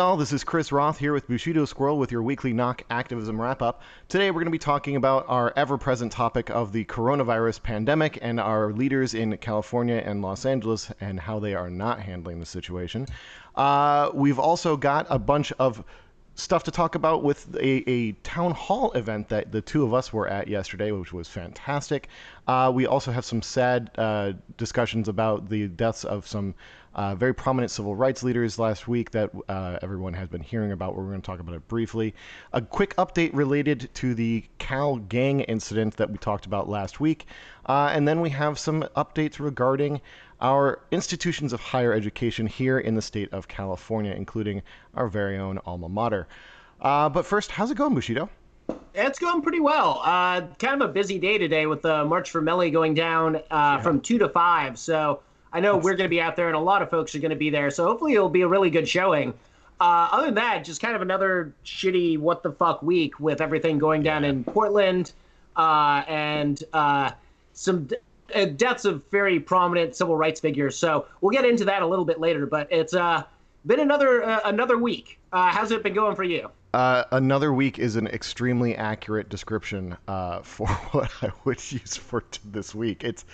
Y'all, this is Chris Roth here with Bushido Squirrel with your weekly knock activism wrap up. Today we're going to be talking about our ever present topic of the coronavirus pandemic and our leaders in California and Los Angeles and how they are not handling the situation. Uh, we've also got a bunch of stuff to talk about with a, a, town hall event that the two of us were at yesterday, which was fantastic. Uh, we also have some sad uh, discussions about the deaths of some uh, very prominent civil rights leaders last week that uh, everyone has been hearing about. We're going to talk about it briefly. A quick update related to the CalGang incident that we talked about last week. Uh, and then we have some updates regarding our institutions of higher education here in the state of California, including our very own alma mater. Uh, but first, how's it going, Bushido? It's going pretty well. Uh, kind of a busy day today with the March for Melly going down uh, yeah. from 2 to 5. So I know we're going to be out there, and a lot of folks are going to be there. So hopefully it'll be a really good showing. Uh, other than that, just kind of another shitty what the fuck week with everything going down in Portland uh, and uh, some uh, deaths of very prominent civil rights figures. So we'll get into that a little bit later. But it's uh, been another uh, another week. Uh, how's it been going for you? Uh, another week is an extremely accurate description uh, for what I would use for t- this week. It's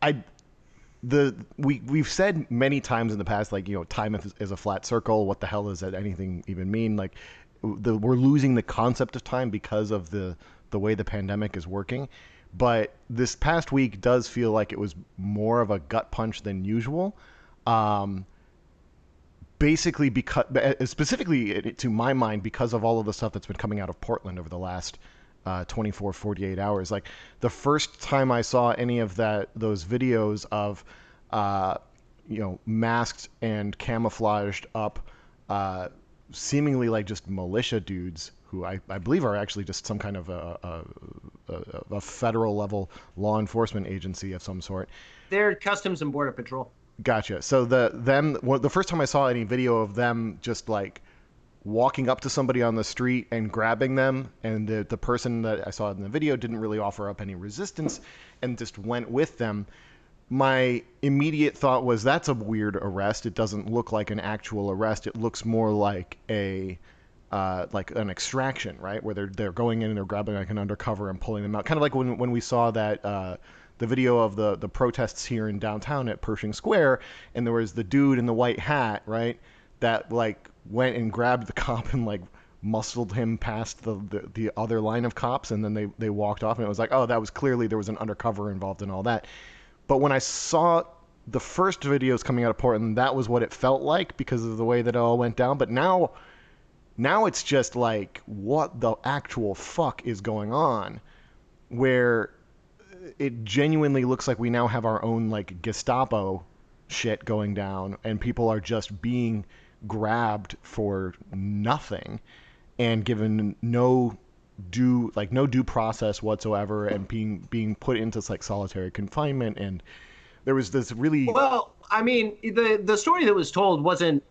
I the we we've said many times in the past like you know time is, is a flat circle. What the hell does that anything even mean? Like the, we're losing the concept of time because of the the way the pandemic is working but this past week does feel like it was more of a gut punch than usual. Um, basically, because uh, specifically to my mind, because of all of the stuff that's been coming out of Portland over the last uh, 24, 48 hours. Like the first time I saw any of that, those videos of, uh, you know, masked and camouflaged up, uh, seemingly like just militia dudes who I, I believe are actually just some kind of a, a, a, a federal level law enforcement agency of some sort. They're Customs and Border Patrol. Gotcha. So the them well, the first time I saw any video of them just like walking up to somebody on the street and grabbing them, and the the person that I saw in the video didn't really offer up any resistance, and just went with them. My immediate thought was that's a weird arrest. It doesn't look like an actual arrest. It looks more like a uh, like an extraction, right? Where they're they're going in and they're grabbing like an undercover and pulling them out, kind of like when when we saw that. Uh, the video of the, the protests here in downtown at Pershing Square, and there was the dude in the white hat, right, that like went and grabbed the cop and like muscled him past the, the, the other line of cops, and then they, they walked off, and it was like, oh, that was clearly there was an undercover involved in all that. But when I saw the first videos coming out of Portland, that was what it felt like because of the way that it all went down. But now now it's just like, what the actual fuck is going on? Where it genuinely looks like we now have our own like Gestapo shit going down, and people are just being grabbed for nothing and given no due like no due process whatsoever and being being put into like solitary confinement and there was this really well i mean the the story that was told wasn't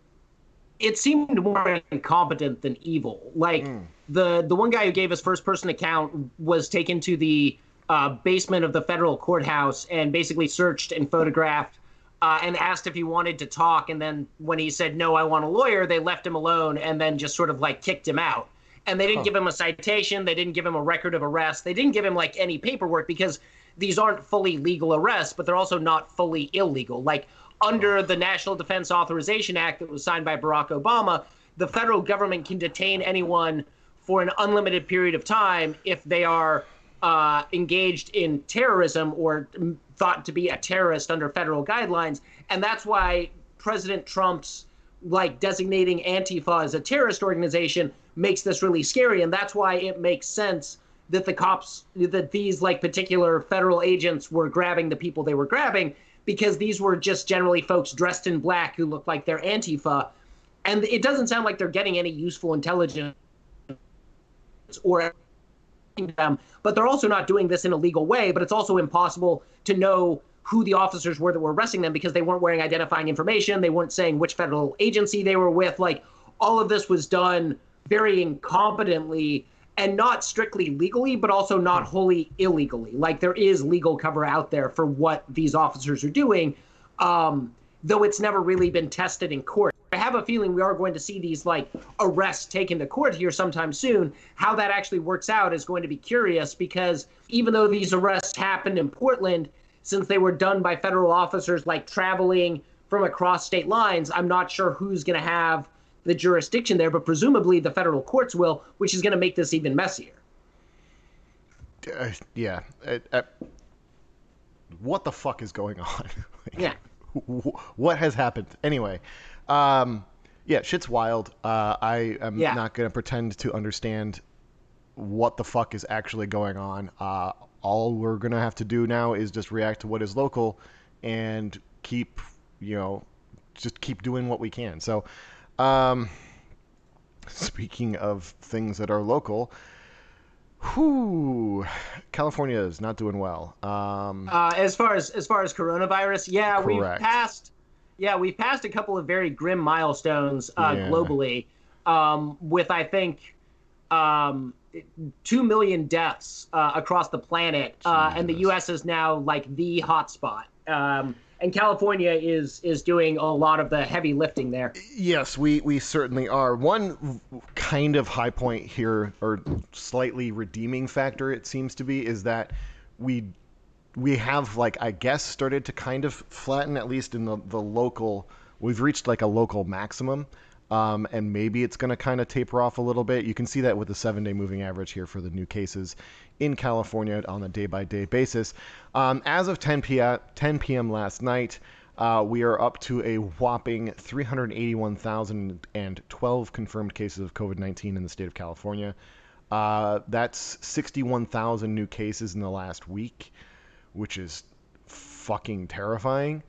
it seemed more incompetent than evil. Like mm. the the one guy who gave us first person account was taken to the uh, basement of the federal courthouse and basically searched and photographed uh, and asked if he wanted to talk. And then when he said no, I want a lawyer, they left him alone and then just sort of like kicked him out. And they didn't huh. give him a citation. They didn't give him a record of arrest. They didn't give him like any paperwork because these aren't fully legal arrests, but they're also not fully illegal. Like under the National Defense Authorization Act that was signed by Barack Obama, the federal government can detain anyone for an unlimited period of time if they are uh, engaged in terrorism or thought to be a terrorist under federal guidelines. And that's why President Trump's like designating Antifa as a terrorist organization makes this really scary. And that's why it makes sense that the cops, that these like particular federal agents were grabbing the people they were grabbing because these were just generally folks dressed in black who look like they're Antifa. And it doesn't sound like they're getting any useful intelligence or them, but they're also not doing this in a legal way. But it's also impossible to know who the officers were that were arresting them because they weren't wearing identifying information. They weren't saying which federal agency they were with. Like all of this was done very incompetently and not strictly legally, but also not wholly illegally. Like there is legal cover out there for what these officers are doing, um, though it's never really been tested in court. Have a feeling we are going to see these like arrests taken to court here sometime soon. How that actually works out is going to be curious because even though these arrests happened in Portland, since they were done by federal officers like traveling from across state lines, I'm not sure who's going to have the jurisdiction there, but presumably the federal courts will, which is going to make this even messier. Uh, yeah. Uh, uh, what the fuck is going on? like, yeah. What has happened? Anyway, um, yeah, shit's wild. Uh, I am yeah. not going to pretend to understand what the fuck is actually going on. Uh, all we're going to have to do now is just react to what is local and keep, you know, just keep doing what we can. So, um, speaking of things that are local, whoo, California is not doing well. Um, uh, as far as as far as coronavirus, yeah, correct. we've passed. Yeah, we've passed a couple of very grim milestones uh, yeah. globally. Um, with I think um, two million deaths uh, across the planet, uh, and the U.S. is now like the hotspot. Um, and California is is doing a lot of the heavy lifting there. Yes, we we certainly are. One kind of high point here, or slightly redeeming factor, it seems to be, is that we we have like I guess started to kind of flatten at least in the the local. We've reached like a local maximum. Um, and maybe it's going to kind of taper off a little bit. You can see that with the seven day moving average here for the new cases in California on a day by day basis. Um, as of 10 p.m., 10 p.m. last night, uh, we are up to a whopping 381,012 confirmed cases of COVID 19 in the state of California. Uh, that's 61,000 new cases in the last week, which is fucking terrifying.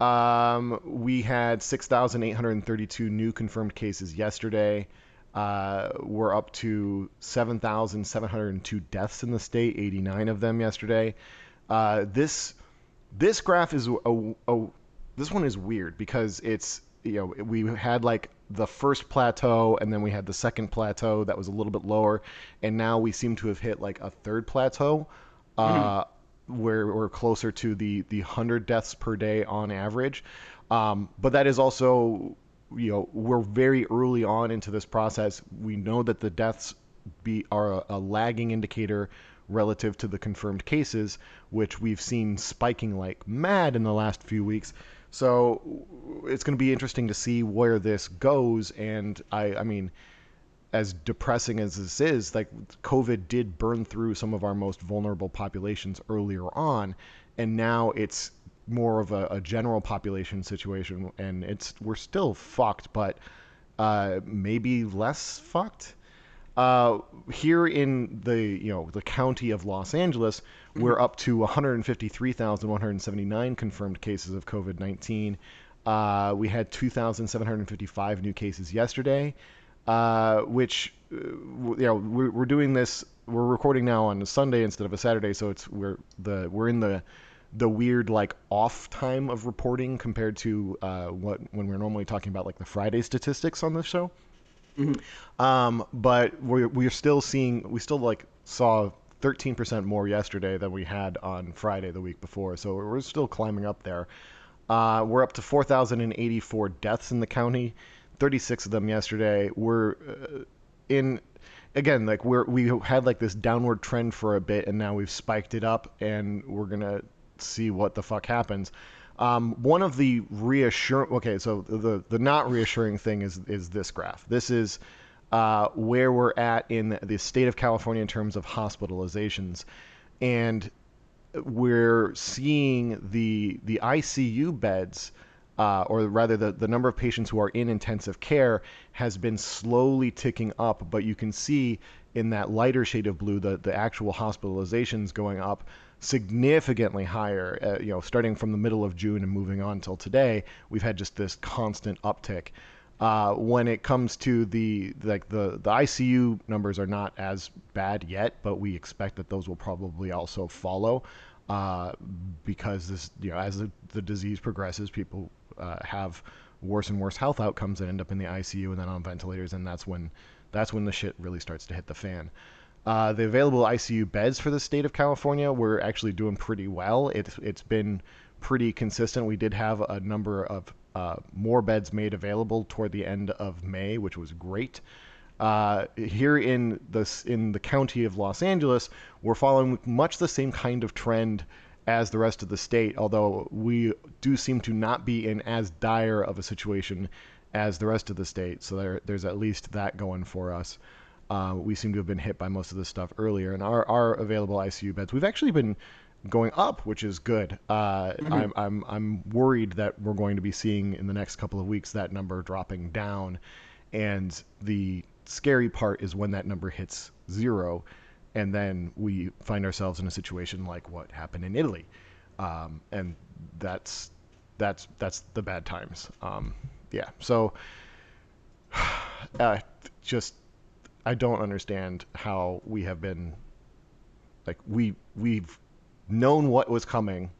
Um, we had 6,832 new confirmed cases yesterday. Uh, we're up to 7,702 deaths in the state, 89 of them yesterday. Uh, this this graph is a, a, this one is weird because it's you know we had like the first plateau and then we had the second plateau that was a little bit lower, and now we seem to have hit like a third plateau. Uh, mm-hmm where we're closer to the the 100 deaths per day on average. Um, but that is also, you know, we're very early on into this process. We know that the deaths be are a, a lagging indicator relative to the confirmed cases, which we've seen spiking like mad in the last few weeks. So it's going to be interesting to see where this goes. And I, I mean, as depressing as this is, like COVID did burn through some of our most vulnerable populations earlier on, and now it's more of a, a general population situation, and it's we're still fucked, but uh, maybe less fucked. Uh, here in the you know the county of Los Angeles, mm-hmm. we're up to 153,179 confirmed cases of COVID-19. Uh, we had 2,755 new cases yesterday uh, which uh, you know we're, we're doing this. We're recording now on a Sunday instead of a Saturday, so it's we're the we're in the the weird like off time of reporting compared to uh, what when we're normally talking about like the Friday statistics on this show. Mm-hmm. Um, but we're we're still seeing we still like saw 13% more yesterday than we had on Friday the week before, so we're still climbing up there. Uh, we're up to 4,084 deaths in the county. 36 of them yesterday. We're uh, in again like we're we had like this downward trend for a bit, and now we've spiked it up, and we're gonna see what the fuck happens. Um, one of the reassuring okay, so the the not reassuring thing is is this graph. This is uh, where we're at in the state of California in terms of hospitalizations, and we're seeing the the ICU beds uh, or rather the, the number of patients who are in intensive care has been slowly ticking up, but you can see in that lighter shade of blue the, the actual hospitalizations going up significantly higher. Uh, you know, starting from the middle of June and moving on till today, we've had just this constant uptick. Uh, when it comes to the like the the ICU numbers are not as bad yet, but we expect that those will probably also follow uh, because this you know as the, the disease progresses, people uh, have worse and worse health outcomes and end up in the ICU and then on ventilators, and that's when that's when the shit really starts to hit the fan. Uh, the available ICU beds for the state of California, we're actually doing pretty well. It's it's been pretty consistent. We did have a number of uh, more beds made available toward the end of May, which was great. Uh, here in the in the county of Los Angeles, we're following much the same kind of trend as the rest of the state, although we do seem to not be in as dire of a situation as the rest of the state. So there, there's at least that going for us. Uh, we seem to have been hit by most of this stuff earlier, and our, our available ICU beds, we've actually been going up, which is good. Uh, mm-hmm. I'm, I'm, I'm worried that we're going to be seeing in the next couple of weeks that number dropping down. And the scary part is when that number hits zero, and then we find ourselves in a situation like what happened in Italy. Um, and that's that's that's the bad times. Um, yeah. So uh, just I don't understand how we have been like we we've known what was coming.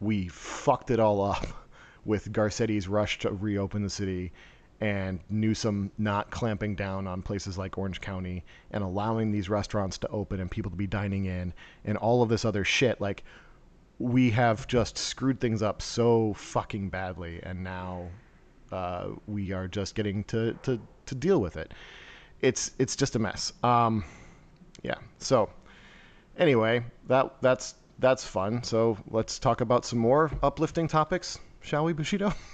We fucked it all up with Garcetti's rush to reopen the city and Newsom not clamping down on places like Orange County and allowing these restaurants to open and people to be dining in and all of this other shit. Like, we have just screwed things up so fucking badly, and now uh, we are just getting to, to, to deal with it. It's it's just a mess. Um, yeah. So anyway, that that's that's fun. So let's talk about some more uplifting topics, shall we, Bushido?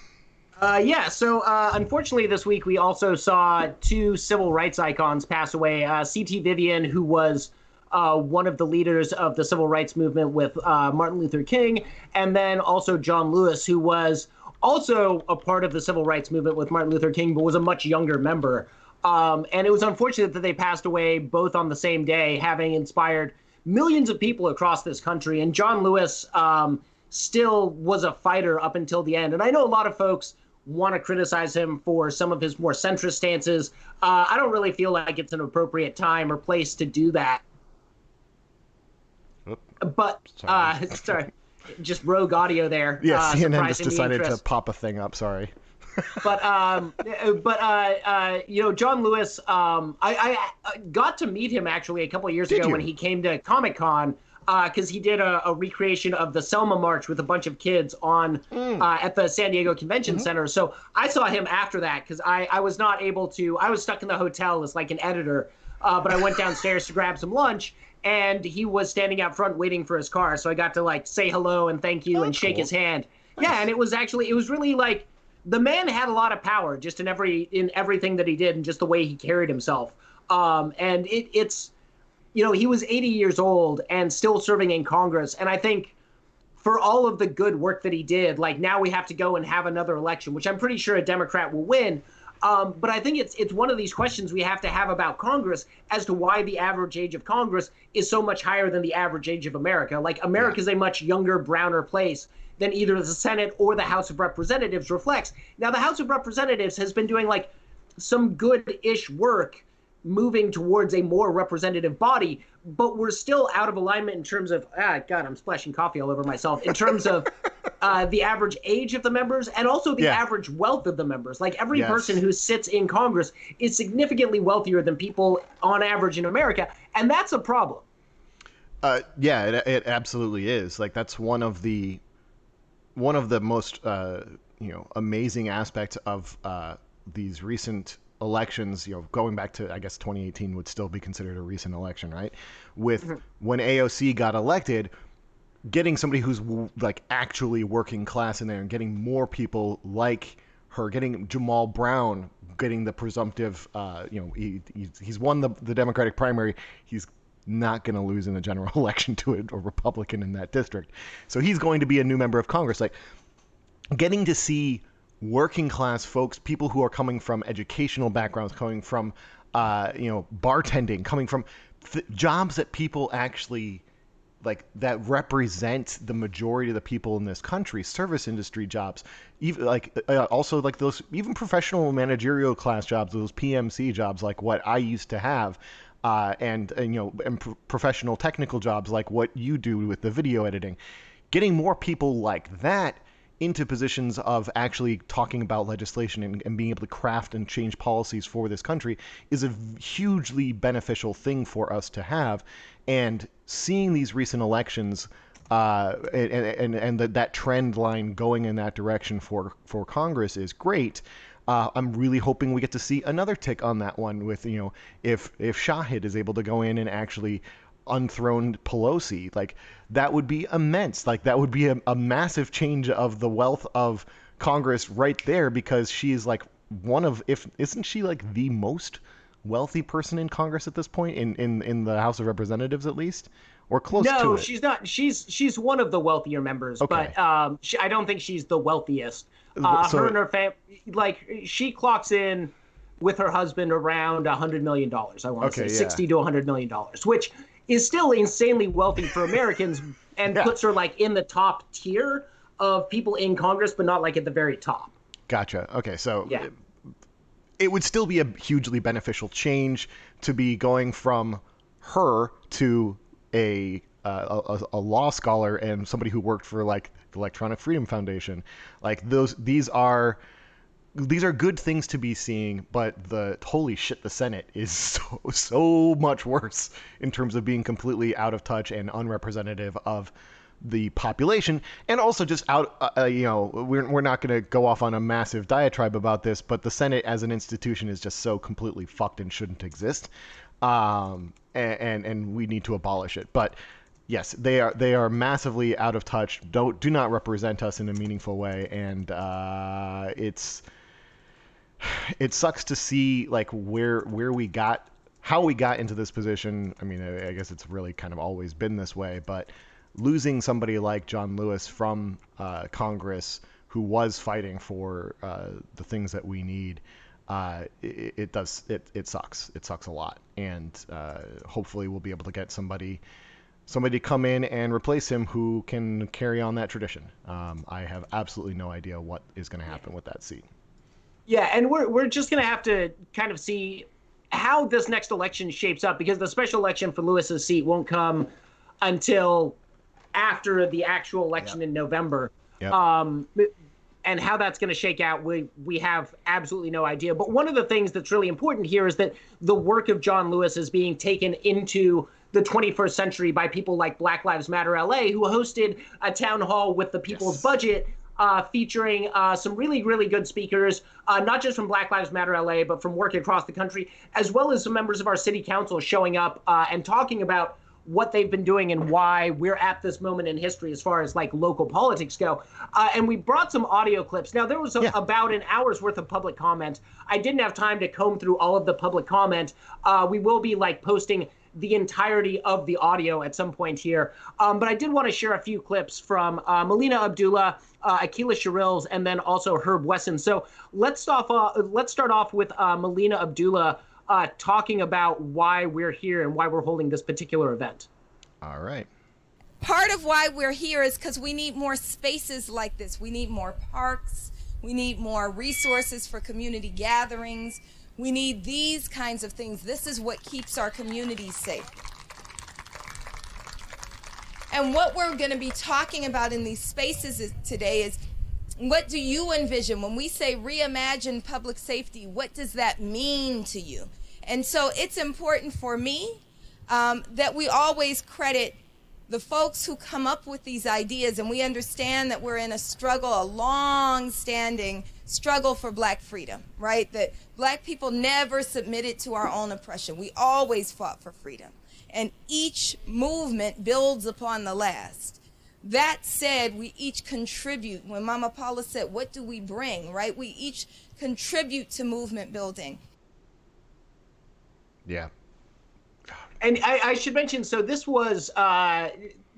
Uh, yeah, so uh, unfortunately, this week we also saw two civil rights icons pass away. Uh, C.T. Vivian, who was uh, one of the leaders of the civil rights movement with uh, Martin Luther King, and then also John Lewis, who was also a part of the civil rights movement with Martin Luther King, but was a much younger member. Um, and it was unfortunate that they passed away both on the same day, having inspired millions of people across this country. And John Lewis um, still was a fighter up until the end. And I know a lot of folks want to criticize him for some of his more centrist stances. Uh, I don't really feel like it's an appropriate time or place to do that. Oop. But sorry. Uh, sorry, just rogue audio there. Yeah, uh, CNN just decided to pop a thing up. Sorry. but um, but uh, uh, you know, John Lewis, um, I, I got to meet him actually a couple years Did ago you? when he came to Comic Con because uh, he did a, a, recreation of the Selma March with a bunch of kids on mm. uh, at the San Diego Convention mm-hmm. Center. So I saw him after that because I, I was not able to. I was stuck in the hotel as like an editor, uh, but I went downstairs to grab some lunch, and he was standing out front waiting for his car. So I got to like say hello and thank you oh, and shake cool. his hand. Nice. Yeah, and it was actually it was really like the man had a lot of power just in every in everything that he did and just the way he carried himself. Um, and it, it's you know, he was 80 years old and still serving in Congress. And I think for all of the good work that he did, like now we have to go and have another election, which I'm pretty sure a Democrat will win. Um, but I think it's it's one of these questions we have to have about Congress as to why the average age of Congress is so much higher than the average age of America. Like America is yeah. a much younger, browner place than either the Senate or the House of Representatives reflects. Now, the House of Representatives has been doing like some good-ish work moving towards a more representative body, but we're still out of alignment in terms of ah God, I'm splashing coffee all over myself. In terms of uh, the average age of the members and also the yeah. average wealth of the members. Like every yes. person who sits in Congress is significantly wealthier than people on average in America, and that's a problem. Uh, yeah, it, it absolutely is. Like that's one of the one of the most uh, you know amazing aspects of uh, these recent elections, you know, going back to I guess 2018 would still be considered a recent election, right? With mm-hmm. when AOC got elected, getting somebody who's like actually working class in there and getting more people like her, getting Jamal Brown, getting the presumptive, uh, you know, he, he's, won the, the Democratic primary. He's not going to lose in the general election to a, a Republican in that district. So he's going to be a new member of Congress. Like getting to see working class folks, people who are coming from educational backgrounds, coming from uh, you know bartending, coming from th- jobs that people actually like that represent the majority of the people in this country service industry jobs even like uh, also like those even professional managerial class jobs those pmc jobs like what i used to have uh, and, and you know and pr- professional technical jobs like what you do with the video editing. Getting more people like that into positions of actually talking about legislation and, and, being able to craft and change policies for this country is a hugely beneficial thing for us to have. And seeing these recent elections uh, and and and the, that trend line going in that direction for for Congress is great. Uh, I'm really hoping we get to see another tick on that one with you know if if Shahid is able to go in and actually unthrone Pelosi, like that would be immense. Like that would be a, a massive change of the wealth of Congress right there because she is like one of if isn't she like the most wealthy person in Congress at this point in in in the House of Representatives at least or close no, to it. No, she's not. She's she's one of the wealthier members, okay. but um, she, I don't think she's the wealthiest. Uh, so, her and her family, like she clocks in with her husband around a hundred million dollars. I want okay, to say yeah. sixty to a hundred million dollars, which is still insanely wealthy for Americans, and yeah. puts her like in the top tier of people in Congress, but not like at the very top. Gotcha. Okay, so yeah. it would still be a hugely beneficial change to be going from her to a uh, a, a, law scholar and somebody who worked for like the Electronic Freedom Foundation. Like those, these are these are good things to be seeing, but the holy shit, the Senate is so so much worse in terms of being completely out of touch and unrepresentative of the population, and also just out. Uh, uh you know, we're we're not going to go off on a massive diatribe about this, but the Senate as an institution is just so completely fucked and shouldn't exist. Um, and, and and we need to abolish it, but yes, they are they are massively out of touch. Don't do not represent us in a meaningful way, and uh, it's it sucks to see like where where we got how we got into this position. I mean, I, I guess it's really kind of always been this way, but losing somebody like John Lewis from uh, Congress who was fighting for uh, the things that we need. Uh, it, it, does it, it sucks it sucks a lot and uh, hopefully we'll be able to get somebody somebody to come in and replace him who can carry on that tradition. Um, I have absolutely no idea what is going to happen with that seat. Yeah, and we're we're just going to have to kind of see how this next election shapes up because the special election for Lewis's seat won't come until after the actual election yep. in November. Yep. Um, and how that's going to shake out, we we have absolutely no idea. But one of the things that's really important here is that the work of John Lewis is being taken into the 21st century by people like Black Lives Matter LA, who hosted a town hall with the People's yes. Budget. Uh, featuring uh, some really, really good speakers, uh, not just from Black Lives Matter LA, but from working across the country, as well as some members of our city council showing up uh, and talking about what they've been doing and why we're at this moment in history as far as like local politics go. Uh, and we brought some audio clips. Now, there was a, yeah. about an hour's worth of public comment. I didn't have time to comb through all of the public comment. Uh, we will be like posting the entirety of the audio at some point here. Um, but I did want to share a few clips from uh, Melina Abdullah, uh, Aqeela Sherrills, and then also Herb Wesson. So let's start off. Uh, let's start off with uh, Melina Abdullah uh, talking about why we're here and why we're holding this particular event. All right. Part of why we're here is because we need more spaces like this. We need more parks. We need more resources for community gatherings. We need these kinds of things. This is what keeps our communities safe. And what we're going to be talking about in these spaces today is what do you envision when we say reimagine public safety? What does that mean to you? And so it's important for me um, that we always credit the folks who come up with these ideas, and we understand that we're in a struggle, a long standing struggle for black freedom, right? That black people never submitted to our own oppression. We always fought for freedom. And each movement builds upon the last. That said, we each contribute. When Mama Paula said, What do we bring, right? We each contribute to movement building. Yeah. And I, I should mention so this was uh,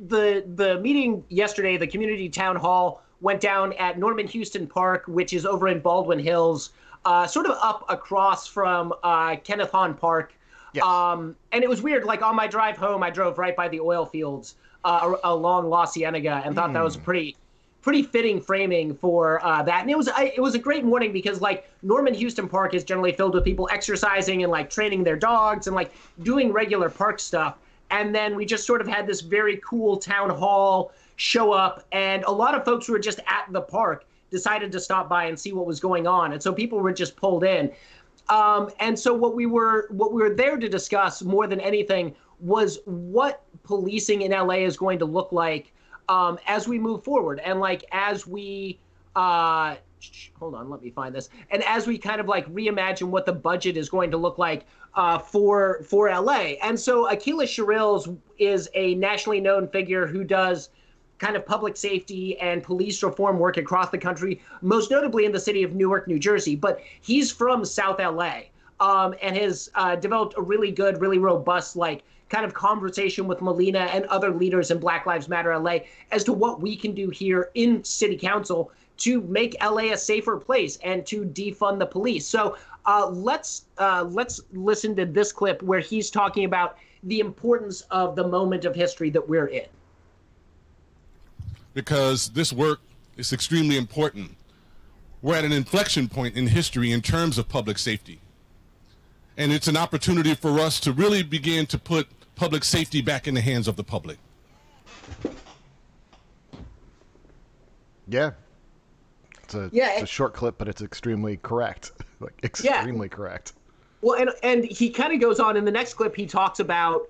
the the meeting yesterday, the community town hall went down at Norman Houston Park, which is over in Baldwin Hills, uh, sort of up across from uh, Kenneth Hahn Park. Yes. Um, and it was weird. Like on my drive home, I drove right by the oil fields uh, along La Cienega and thought mm. that was hmm. pretty pretty fitting framing for uh, that. And it was I, it was a great morning because like Norman Houston Park is generally filled with people exercising and like training their dogs and like doing regular park stuff. And then we just sort of had this very cool town hall show up, and a lot of folks who were just at the park decided to stop by and see what was going on, and so people were just pulled in. Um, and so what we were what we were there to discuss more than anything was what policing in LA is going to look like um, as we move forward and like as we uh, hold on, let me find this. And as we kind of like reimagine what the budget is going to look like uh, for for LA, and so Aqeela Sherrills is a nationally known figure who does kind of public safety and police reform work across the country, most notably in the city of Newark, New Jersey. But he's from South LA um, and has uh, developed a really good, really robust, like kind of conversation with Melina and other leaders in Black Lives Matter LA as to what we can do here in City Council to make LA a safer place and to defund the police. So uh, let's uh, let's listen to this clip where he's talking about the importance of the moment of history that we're in. Because this work is extremely important. We're at an inflection point in history in terms of public safety. And it's an opportunity for us to really begin to put public safety back in the hands of the public. Yeah. It's a, Yeah, it's a short clip, but it's extremely correct. like extremely correct. Well, and and he kind of goes on in the next clip. He talks about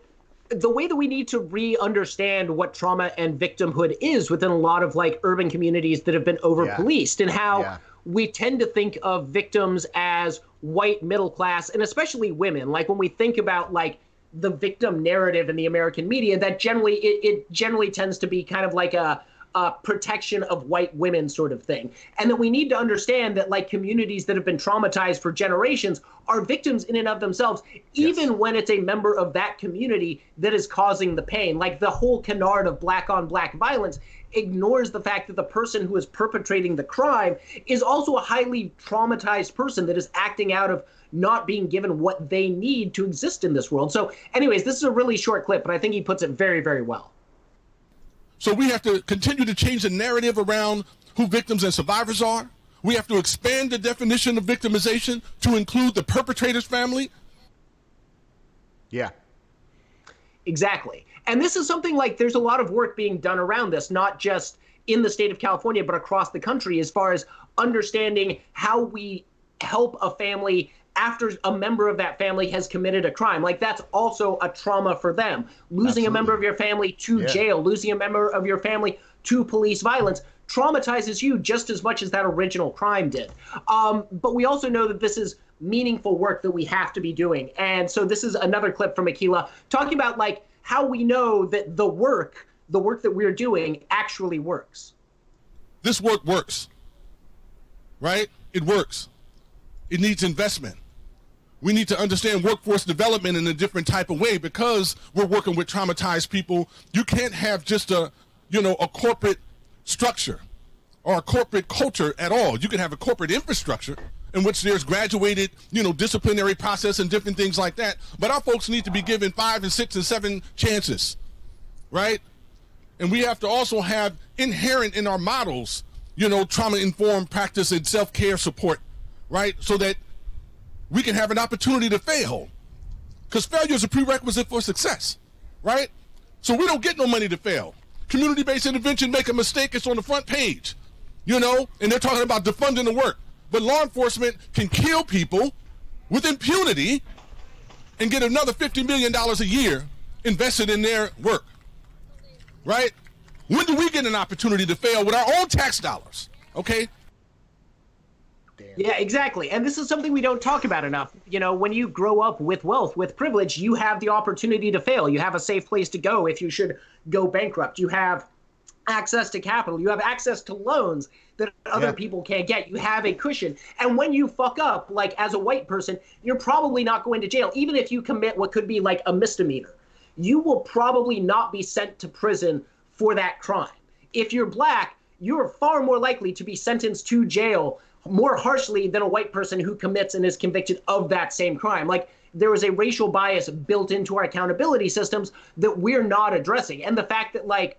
the way that we need to re-understand what trauma and victimhood is within a lot of like urban communities that have been over-policed, and how Yeah. we tend to think of victims as white middle class, and especially women. Like when we think about like the victim narrative in the American media, that generally it, it generally tends to be kind of like a uh, protection of white women sort of thing. And that we need to understand that, like, communities that have been traumatized for generations are victims in and of themselves, even when it's a member of that community that is causing the pain. Like, the whole canard of black on black violence ignores the fact that the person who is perpetrating the crime is also a highly traumatized person that is acting out of not being given what they need to exist in this world. So, anyways, this is a really short clip, but I think he puts it very, very well. So we have to continue to change the narrative around who victims and survivors are. We have to expand the definition of victimization to include the perpetrator's family. Yeah. Exactly. And this is something like there's a lot of work being done around this, not just in the state of California, but across the country as far as understanding how we help a family after a member of that family has committed a crime. Like that's also a trauma for them. Losing a member of your family to Yeah. jail, losing a member of your family to police violence traumatizes you just as much as that original crime did. Um, but we also know that this is meaningful work that we have to be doing. And so this is another clip from Aqeela talking about like how we know that the work, the work that we're doing actually works. This work works, right? It works. It needs investment. We need to understand workforce development in a different type of way because we're working with traumatized people. You can't have just a, you know, a corporate structure or a corporate culture at all. You can have a corporate infrastructure in which there's graduated, you know, disciplinary process and different things like that. But our folks need to be given five and six and seven chances, right? And we have to also have inherent in our models, you know, trauma informed practice and self care support, right? So that we can have an opportunity to fail. Because failure is a prerequisite for success, right? So we don't get no money to fail. Community based intervention, make a mistake, it's on the front page, you know, and they're talking about defunding the work. But law enforcement can kill people with impunity and get another $50 million a year invested in their work, right? When do we get an opportunity to fail with our own tax dollars? Okay? Yeah, exactly. And this is something we don't talk about enough. You know, when you grow up with wealth, with privilege, you have the opportunity to fail. You have a safe place to go if you should go bankrupt. You have access to capital. You have access to loans that other Yeah. people can't get. You have a cushion. And when you fuck up, like as a white person, you're probably not going to jail, even if you commit what could be like a misdemeanor. You will probably not be sent to prison for that crime. If you're black, you're far more likely to be sentenced to jail more harshly than a white person who commits and is convicted of that same crime. Like there is a racial bias built into our accountability systems that we're not addressing. And the fact that like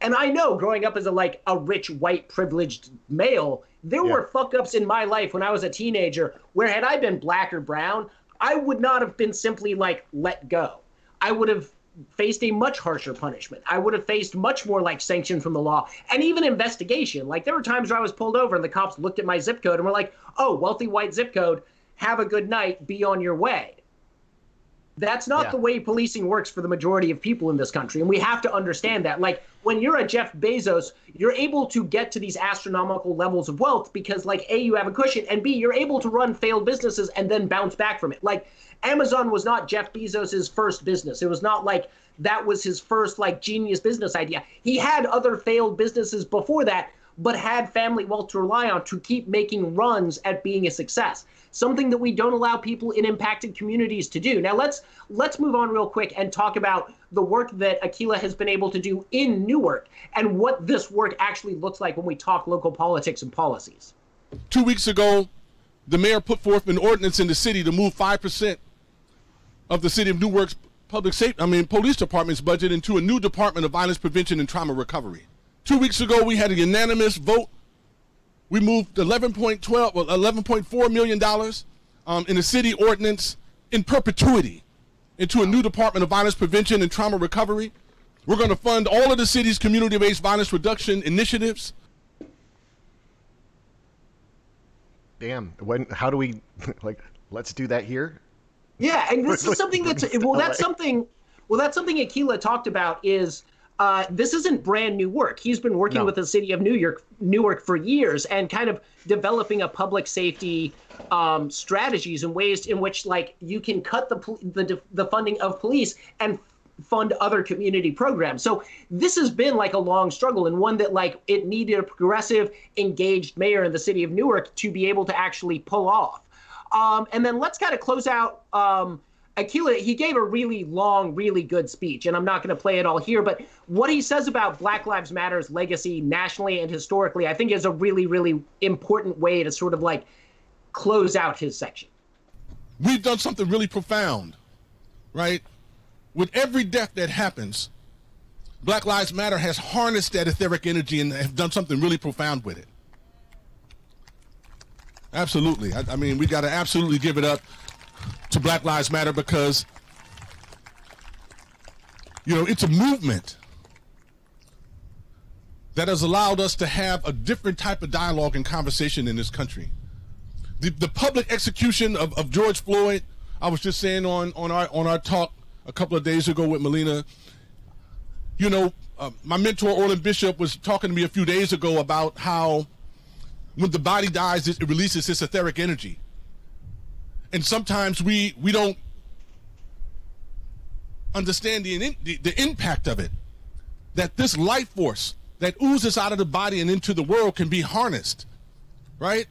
and I know growing up as a like a rich white privileged male, there Yeah. were fuck ups in my life when I was a teenager where had I been black or brown, I would not have been simply like let go. I would have faced a much harsher punishment. I would have faced much more like sanction from the law and even investigation. Like there were times where I was pulled over and the cops looked at my zip code and were like, "Oh, wealthy white zip code, have a good night, be on your way." That's not Yeah. the way policing works for the majority of people in this country. And we have to understand that. Like, when you're a Jeff Bezos, you're able to get to these astronomical levels of wealth because, like, A, you have a cushion, and B, you're able to run failed businesses and then bounce back from it. Like, Amazon was not Jeff Bezos's first business. It was not like that was his first, like, genius business idea. He had other failed businesses before that, but had family wealth to rely on to keep making runs at being a success something that we don't allow people in impacted communities to do. Now let's let's move on real quick and talk about the work that Aqeela has been able to do in Newark and what this work actually looks like when we talk local politics and policies. Two weeks ago, the mayor put forth an ordinance in the city to move five percent of the city of Newark's public safety, I mean, police department's budget into a new department of violence prevention and trauma recovery. Two weeks ago, we had a unanimous vote we moved 11.12, well, 11.4 million dollars um, in the city ordinance in perpetuity into a new Department of Violence Prevention and Trauma Recovery. We're going to fund all of the city's community-based violence reduction initiatives. Damn. When? How do we like? Let's do that here. Yeah, and this is something that's well, that's something. Well, that's something Aqeela talked about. Is uh, this isn't brand new work. He's been working No. with the city of New York, Newark for years, and kind of developing a public safety um, strategies and ways in which, like, you can cut the the the funding of police and fund other community programs. So this has been like a long struggle and one that like it needed a progressive, engaged mayor in the city of Newark to be able to actually pull off. Um, and then let's kind of close out. Um, Aqeela, he gave a really long, really good speech, and I'm not going to play it all here, but what he says about Black Lives Matter's legacy nationally and historically, I think is a really, really important way to sort of like close out his section. We've done something really profound, right? With every death that happens, Black Lives Matter has harnessed that etheric energy and have done something really profound with it. Absolutely. I, I mean, we got to absolutely give it up to Black Lives Matter because, you know, it's a movement that has allowed us to have a different type of dialogue and conversation in this country. The, the public execution of, of George Floyd, I was just saying on, on our on our talk a couple of days ago with Melina, you know, uh, my mentor Orland Bishop was talking to me a few days ago about how when the body dies, it, it releases this etheric energy. And sometimes we we don't understand the, the the impact of it. That this life force that oozes out of the body and into the world can be harnessed, right?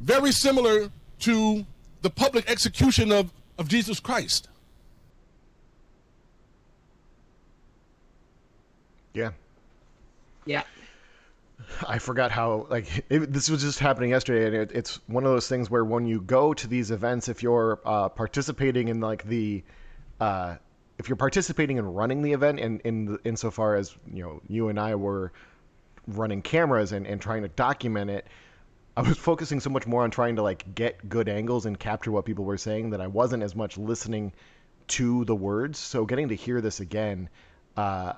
Very similar to the public execution of, of Jesus Christ. Yeah. Yeah. I forgot how like it, this was just happening yesterday, and it, it's one of those things where when you go to these events, if you're uh, participating in like the, uh, if you're participating in running the event, and in insofar as you know, you and I were running cameras and, and trying to document it, I was focusing so much more on trying to like get good angles and capture what people were saying that I wasn't as much listening to the words. So getting to hear this again, uh,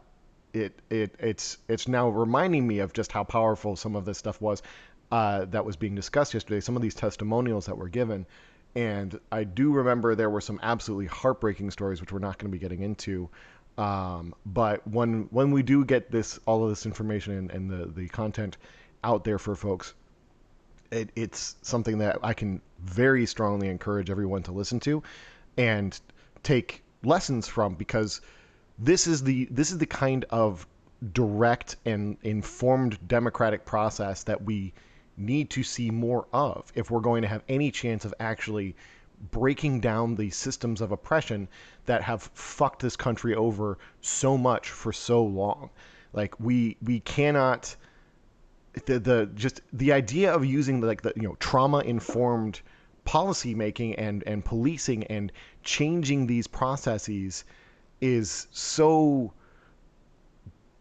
it it it's it's now reminding me of just how powerful some of this stuff was uh, that was being discussed yesterday. Some of these testimonials that were given, and I do remember there were some absolutely heartbreaking stories which we're not going to be getting into. Um, but when when we do get this all of this information and, and the the content out there for folks, it, it's something that I can very strongly encourage everyone to listen to and take lessons from because this is the this is the kind of direct and informed democratic process that we need to see more of if we're going to have any chance of actually breaking down the systems of oppression that have fucked this country over so much for so long. Like we we cannot the the just the idea of using like the you know trauma informed policy making and and policing and changing these processes is so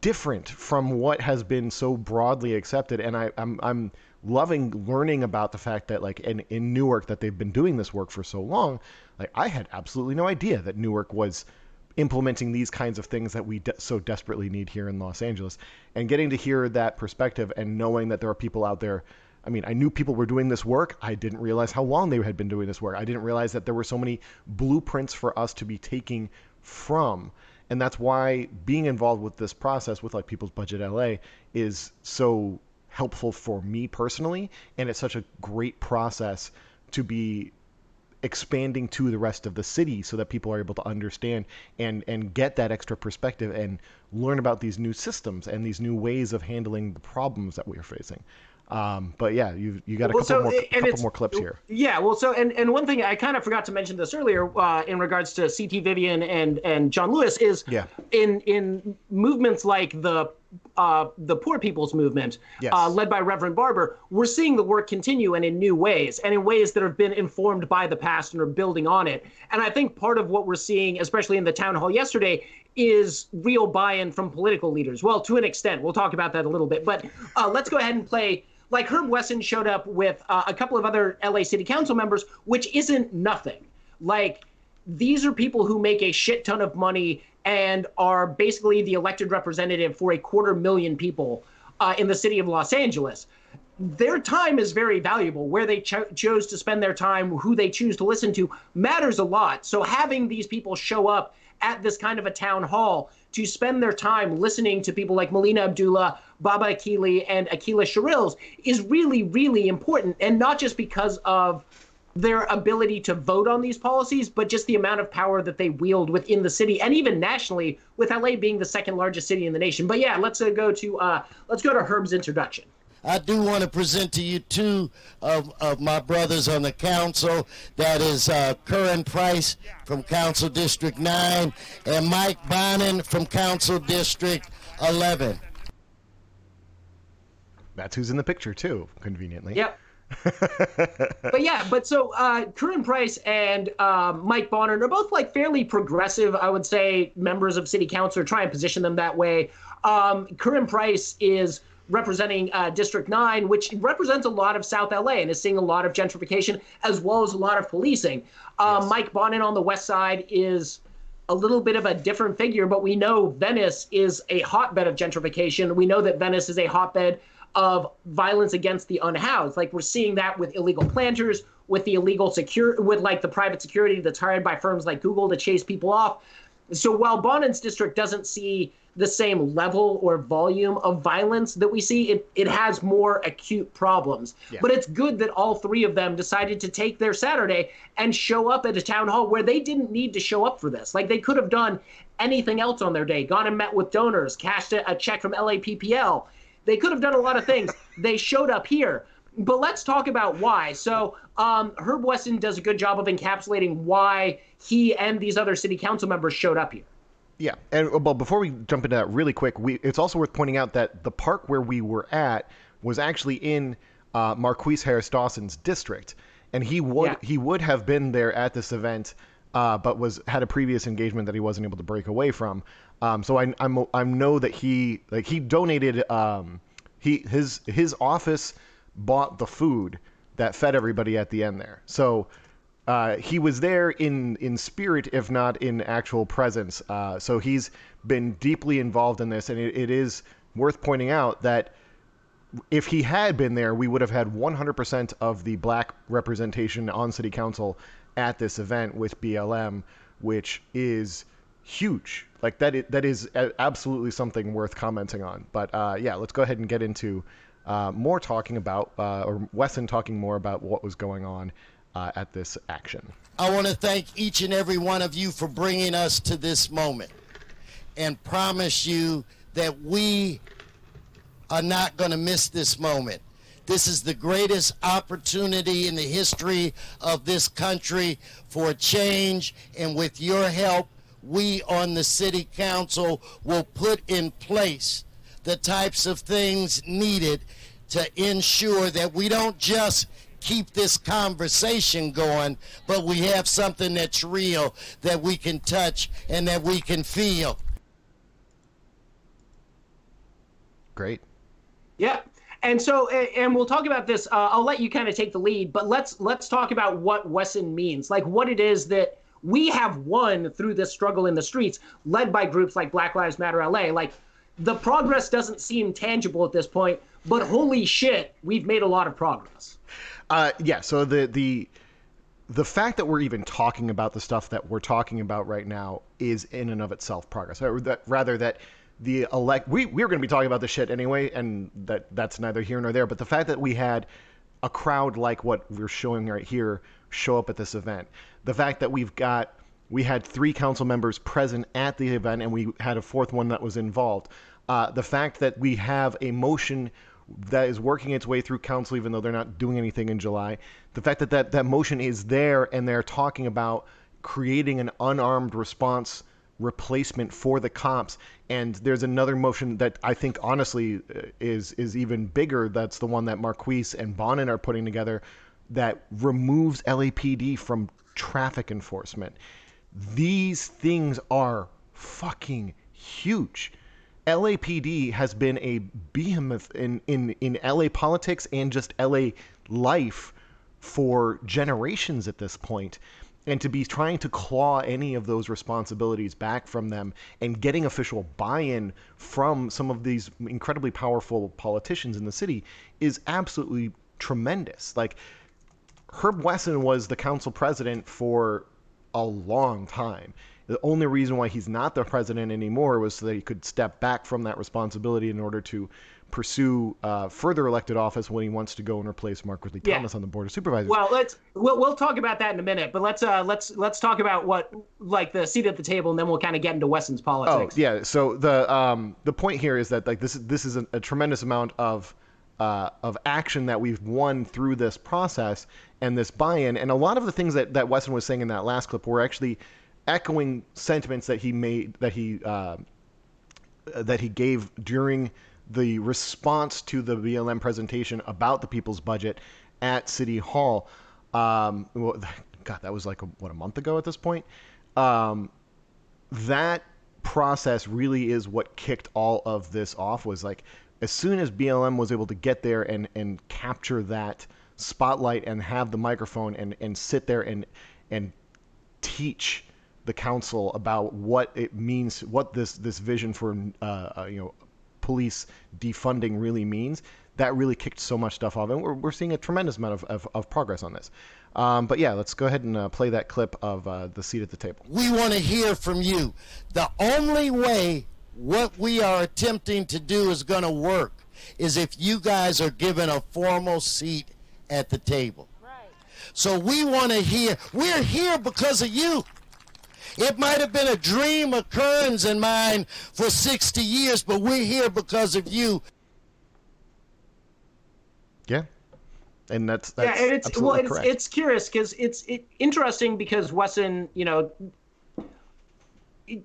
different from what has been so broadly accepted and I, I'm I'm loving learning about the fact that like in, in Newark that they've been doing this work for so long like I had absolutely no idea that Newark was implementing these kinds of things that we de- so desperately need here in Los Angeles and getting to hear that perspective and knowing that there are people out there I mean, I knew people were doing this work. I didn't realize how long they had been doing this work. I didn't realize that there were so many blueprints for us to be taking from. And that's why being involved with this process with like People's Budget LA is so helpful for me personally. And it's such a great process to be expanding to the rest of the city so that people are able to understand and and get that extra perspective and learn about these new systems and these new ways of handling the problems that we are facing. Um, but yeah, you you got a Well, couple so, more couple more clips here. Yeah, well, so and, and one thing I kind of forgot to mention this earlier uh, in regards to CT Vivian and and John Lewis is Yeah. in in movements like the uh, the poor people's movement, Yes. uh, led by Reverend Barber, we're seeing the work continue and in new ways and in ways that have been informed by the past and are building on it. And I think part of what we're seeing, especially in the town hall yesterday, is real buy-in from political leaders. Well, to an extent, we'll talk about that a little bit. But uh, let's go ahead and play like Herb Wesson showed up with uh, a couple of other LA City Council members, which isn't nothing. Like these are people who make a shit ton of money and are basically the elected representative for a quarter million people uh, in the city of Los Angeles. Their time is very valuable. Where they cho- chose to spend their time, who they choose to listen to, matters a lot. So having these people show up at this kind of a town hall to spend their time listening to people like Melina Abdullah, Baba Akili, and Aqeela Sherrills is really, really important. And not just because of their ability to vote on these policies, but just the amount of power that they wield within the city and even nationally, with LA being the second largest city in the nation. But yeah, let's uh, go to uh, let's go to Herb's introduction. I do want to present to you two of, of my brothers on the council. That is uh, Curran Price from Council District 9 and Mike Bonin from Council District 11. That's who's in the picture too, conveniently. Yep. but yeah, but so uh, Curran Price and um, Mike Bonin are both like fairly progressive, I would say, members of city council, or try and position them that way. Um, Curran Price is representing uh, District 9, which represents a lot of South LA and is seeing a lot of gentrification as well as a lot of policing. Uh, Mike Bonin on the west side is a little bit of a different figure, but we know Venice is a hotbed of gentrification. We know that Venice is a hotbed of violence against the unhoused. Like we're seeing that with illegal planters, with the illegal secure, with like the private security that's hired by firms like Google to chase people off. So while Bonin's district doesn't see the same level or volume of violence that we see, it, it has more acute problems. Yeah. But it's good that all three of them decided to take their Saturday and show up at a town hall where they didn't need to show up for this. Like they could have done anything else on their day, gone and met with donors, cashed a, a check from LAPPL. They could have done a lot of things. they showed up here. But let's talk about why. So um, Herb Wesson does a good job of encapsulating why he and these other city council members showed up here. Yeah, and well, before we jump into that really quick, we it's also worth pointing out that the park where we were at was actually in uh, Marqueece Harris Dawson's district, and he would Yeah. he would have been there at this event, uh, but was had a previous engagement that he wasn't able to break away from. Um, so I I'm, I know that he like he donated um, he his his office bought the food that fed everybody at the end there. So uh, he was there in in spirit, if not in actual presence. Uh, so he's been deeply involved in this, and it, it is worth pointing out that if he had been there, we would have had 100% of the black representation on city council at this event with BLM, which is huge. Like that, that is absolutely something worth commenting on. But uh, yeah, let's go ahead and get into uh, more talking about, uh, or Wesson talking more about what was going on uh, at this action. I want to thank each and every one of you for bringing us to this moment and promise you that we are not going to miss this moment. This is the greatest opportunity in the history of this country for change, and with your help, we on the City Council will put in place the types of things needed to ensure that we don't just keep this conversation going, but we have something that's real that we can touch and that we can feel. Great. Yeah. And so, and we'll talk about this. Uh, I'll let you kind of take the lead, but let's let's talk about what Wesson means, like what it is that we have won through this struggle in the streets, led by groups like Black Lives Matter LA. Like the progress doesn't seem tangible at this point, but holy shit, we've made a lot of progress. Uh, yeah. So the the the fact that we're even talking about the stuff that we're talking about right now is in and of itself progress. That, rather that the elect we we're going to be talking about this shit anyway, and that that's neither here nor there. But the fact that we had a crowd like what we're showing right here show up at this event, the fact that we've got we had three council members present at the event, and we had a fourth one that was involved. Uh, the fact that we have a motion that is working its way through council, even though they're not doing anything in July. The fact that that, that motion is there and they're talking about creating an unarmed response replacement for the cops. And there's another motion that I think honestly uh, is is even bigger. That's the one that Marqueece and Bonin are putting together that removes LAPD from traffic enforcement. These things are fucking huge. LAPD has been a behemoth in, in, in LA politics and just LA life for generations at this point. And to be trying to claw any of those responsibilities back from them and getting official buy in from some of these incredibly powerful politicians in the city is absolutely tremendous. Like, Herb Wesson was the council president for a long time. The only reason why he's not the president anymore was so that he could step back from that responsibility in order to pursue uh, further elected office when he wants to go and replace Mark Ridley Yeah. Thomas on the board of supervisors. Well, let's we'll, we'll talk about that in a minute, but let's uh let's let's talk about what like the seat at the table, and then we'll kind of get into Wesson's politics. Oh yeah. So the um the point here is that like this this is a, a tremendous amount of uh, of action that we've won through this process and this buy-in, and a lot of the things that that Wesson was saying in that last clip were actually echoing sentiments that he made that he uh, that he gave during the response to the BLM presentation about the people's budget at City Hall. Um, well, God, that was like a, what a month ago at this point. Um, that process really is what kicked all of this off. Was like as soon as BLM was able to get there and and capture that spotlight and have the microphone and and sit there and and teach the council about what it means, what this this vision for uh, uh, you know police defunding really means. That really kicked so much stuff off, and we're, we're seeing a tremendous amount of, of, of progress on this. Um, but yeah, let's go ahead and uh, play that clip of uh, the seat at the table. We want to hear from you. The only way what we are attempting to do is going to work is if you guys are given a formal seat at the table. Right. So we want to hear. We're here because of you. It might have been a dream occurrence in mine for 60 years, but we're here because of you. Yeah, and that's yeah, and it's absolutely well, it's correct. it's curious because it's it, interesting because Wesson, you know,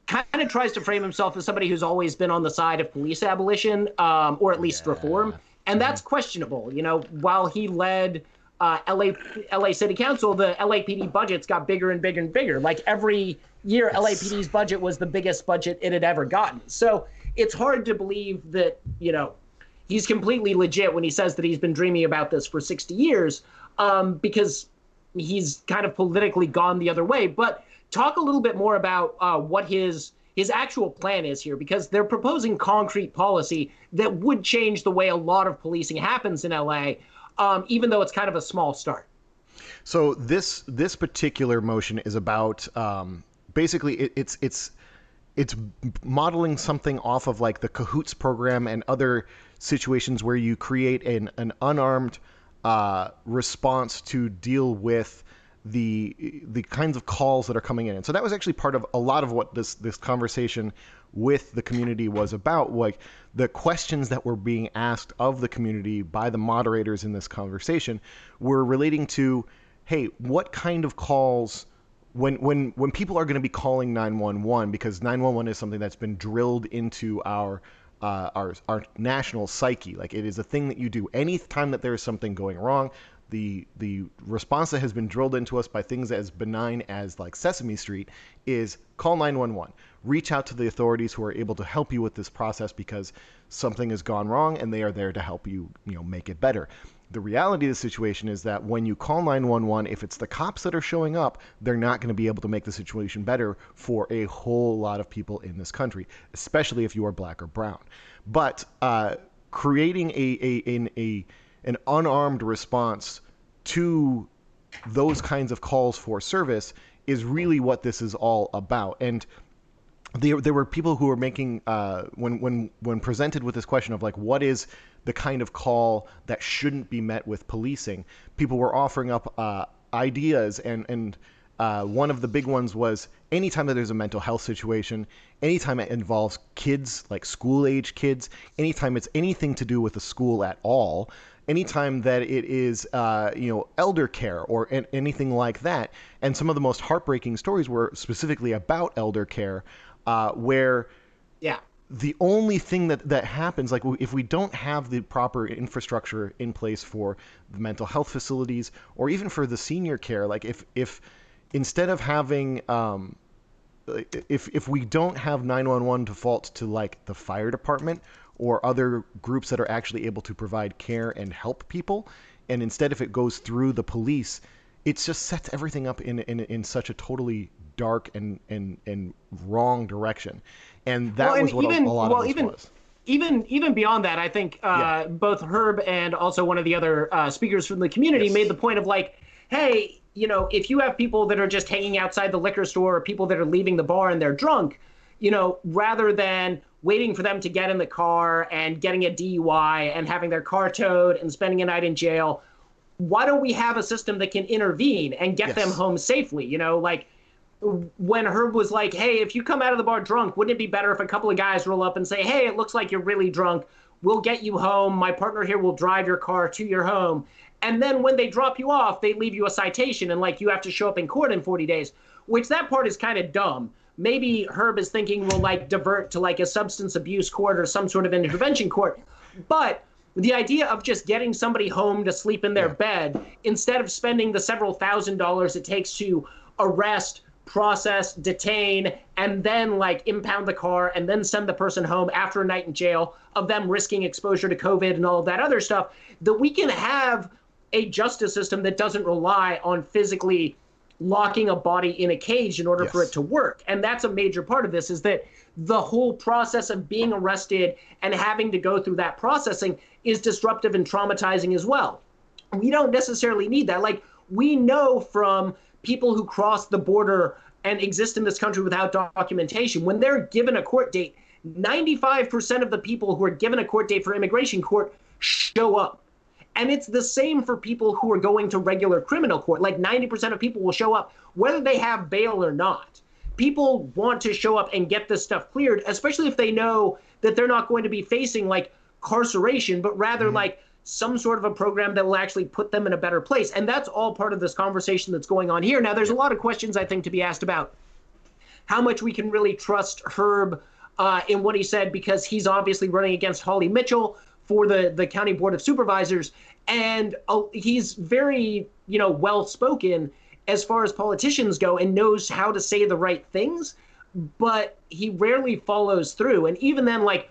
kind of tries to frame himself as somebody who's always been on the side of police abolition, um, or at least reform, and that's questionable. You know, while he led uh, LA LA City Council, the LAPD budgets got bigger and bigger and bigger. Like every year, LAPD's budget was the biggest budget it had ever gotten. So it's hard to believe that you know he's completely legit when he says that he's been dreaming about this for 60 years um, because he's kind of politically gone the other way. But talk a little bit more about uh, what his his actual plan is here because they're proposing concrete policy that would change the way a lot of policing happens in LA, um, even though it's kind of a small start. So this this particular motion is about um, basically it, it's it's it's modeling something off of like the Cahoots program and other situations where you create an an unarmed uh, response to deal with the the kinds of calls that are coming in. And so that was actually part of a lot of what this this conversation with the community was about like the questions that were being asked of the community by the moderators in this conversation were relating to hey what kind of calls when when when people are going to be calling 911 because 911 is something that's been drilled into our uh, our our national psyche like it is a thing that you do any time that there is something going wrong the the response that has been drilled into us by things as benign as like Sesame Street is call 911 reach out to the authorities who are able to help you with this process because something has gone wrong and they are there to help you you know make it better the reality of the situation is that when you call 911, if it's the cops that are showing up, they're not going to be able to make the situation better for a whole lot of people in this country, especially if you are black or brown. But uh, creating a a an a an unarmed response to those kinds of calls for service is really what this is all about. And there, there were people who were making uh, when when when presented with this question of like what is the kind of call that shouldn't be met with policing people were offering up uh, ideas and and uh, one of the big ones was anytime that there's a mental health situation anytime it involves kids like school age kids anytime it's anything to do with a school at all anytime that it is uh, you know elder care or an- anything like that and some of the most heartbreaking stories were specifically about elder care uh, where Yeah. the only thing that that happens like if we don't have the proper infrastructure in place for the mental health facilities or even for the senior care like if if instead of having um if if we don't have 911 default to like the fire department or other groups that are actually able to provide care and help people and instead if it goes through the police it just sets everything up in in, in such a totally dark and and and wrong direction and that Well, and was what a- even- a lot well, of this even- was even even beyond that, I think uh, Yeah. both Herb and also one of the other uh, speakers from the community Yes. made the point of like, hey, you know, if you have people that are just hanging outside the liquor store or people that are leaving the bar and they're drunk, you know, rather than waiting for them to get in the car and getting a DUI and having their car towed and spending a night in jail, why don't we have a system that can intervene and get Yes. them home safely? You know, like when Herb was like, "Hey, if you come out of the bar drunk, wouldn't it be better if a couple of guys roll up and say, "Hey, it looks like you're really drunk. We'll get you home. My partner here will drive your car to your home." And then when they drop you off, they leave you a citation and like you have to show up in court in 40 days, which that part is kind of dumb. Maybe Herb is thinking we'll like divert to like a substance abuse court or some sort of intervention court. But the idea of just getting somebody home to sleep in their bed instead of spending the several thousand dollars it takes to arrest, process, detain, and then like impound the car and then send the person home after a night in jail of them risking exposure to COVID and all of that other stuff, that we can have a justice system that doesn't rely on physically locking a body in a cage in order for it to work. And that's a major part of this is that the whole process of being arrested and having to go through that processing is disruptive and traumatizing as well. We don't necessarily need that. Like we know from people who cross the border and exist in this country without documentation, when they're given a court date, 95% of the people who are given a court date for immigration court show up. And it's the same for people who are going to regular criminal court. Like 90% of people will show up whether they have bail or not. People want to show up and get this stuff cleared, especially if they know that they're not going to be facing like carceration, but rather like some sort of a program that will actually put them in a better place. And that's all part of this conversation that's going on here. Now, there's a lot of questions I think to be asked about how much we can really trust Herb uh, in what he said because he's obviously running against Holly Mitchell for the the county board of supervisors, and uh, he's very you know well spoken as far as politicians go and knows how to say the right things, but he rarely follows through. And even then, like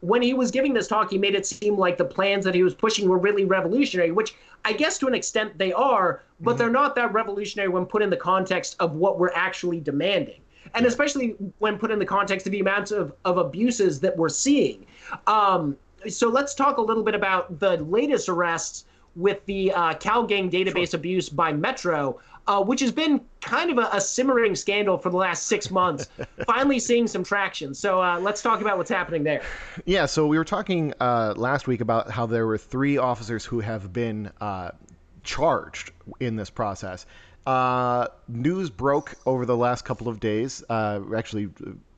when he was giving this talk, he made it seem like the plans that he was pushing were really revolutionary, which I guess to an extent they are, but they're not that revolutionary when put in the context of what we're actually demanding. And especially when put in the context of the amounts of, of abuses that we're seeing. Um, so let's talk a little bit about the latest arrests with the uh, CalGang database abuse by Metro, uh, which has been kind of a, a simmering scandal for the last six months, finally seeing some traction. So uh, let's talk about what's happening there. Yeah, so we were talking uh, last week about how there were three officers who have been uh, charged in this process. Uh, news broke over the last couple of days, uh, actually,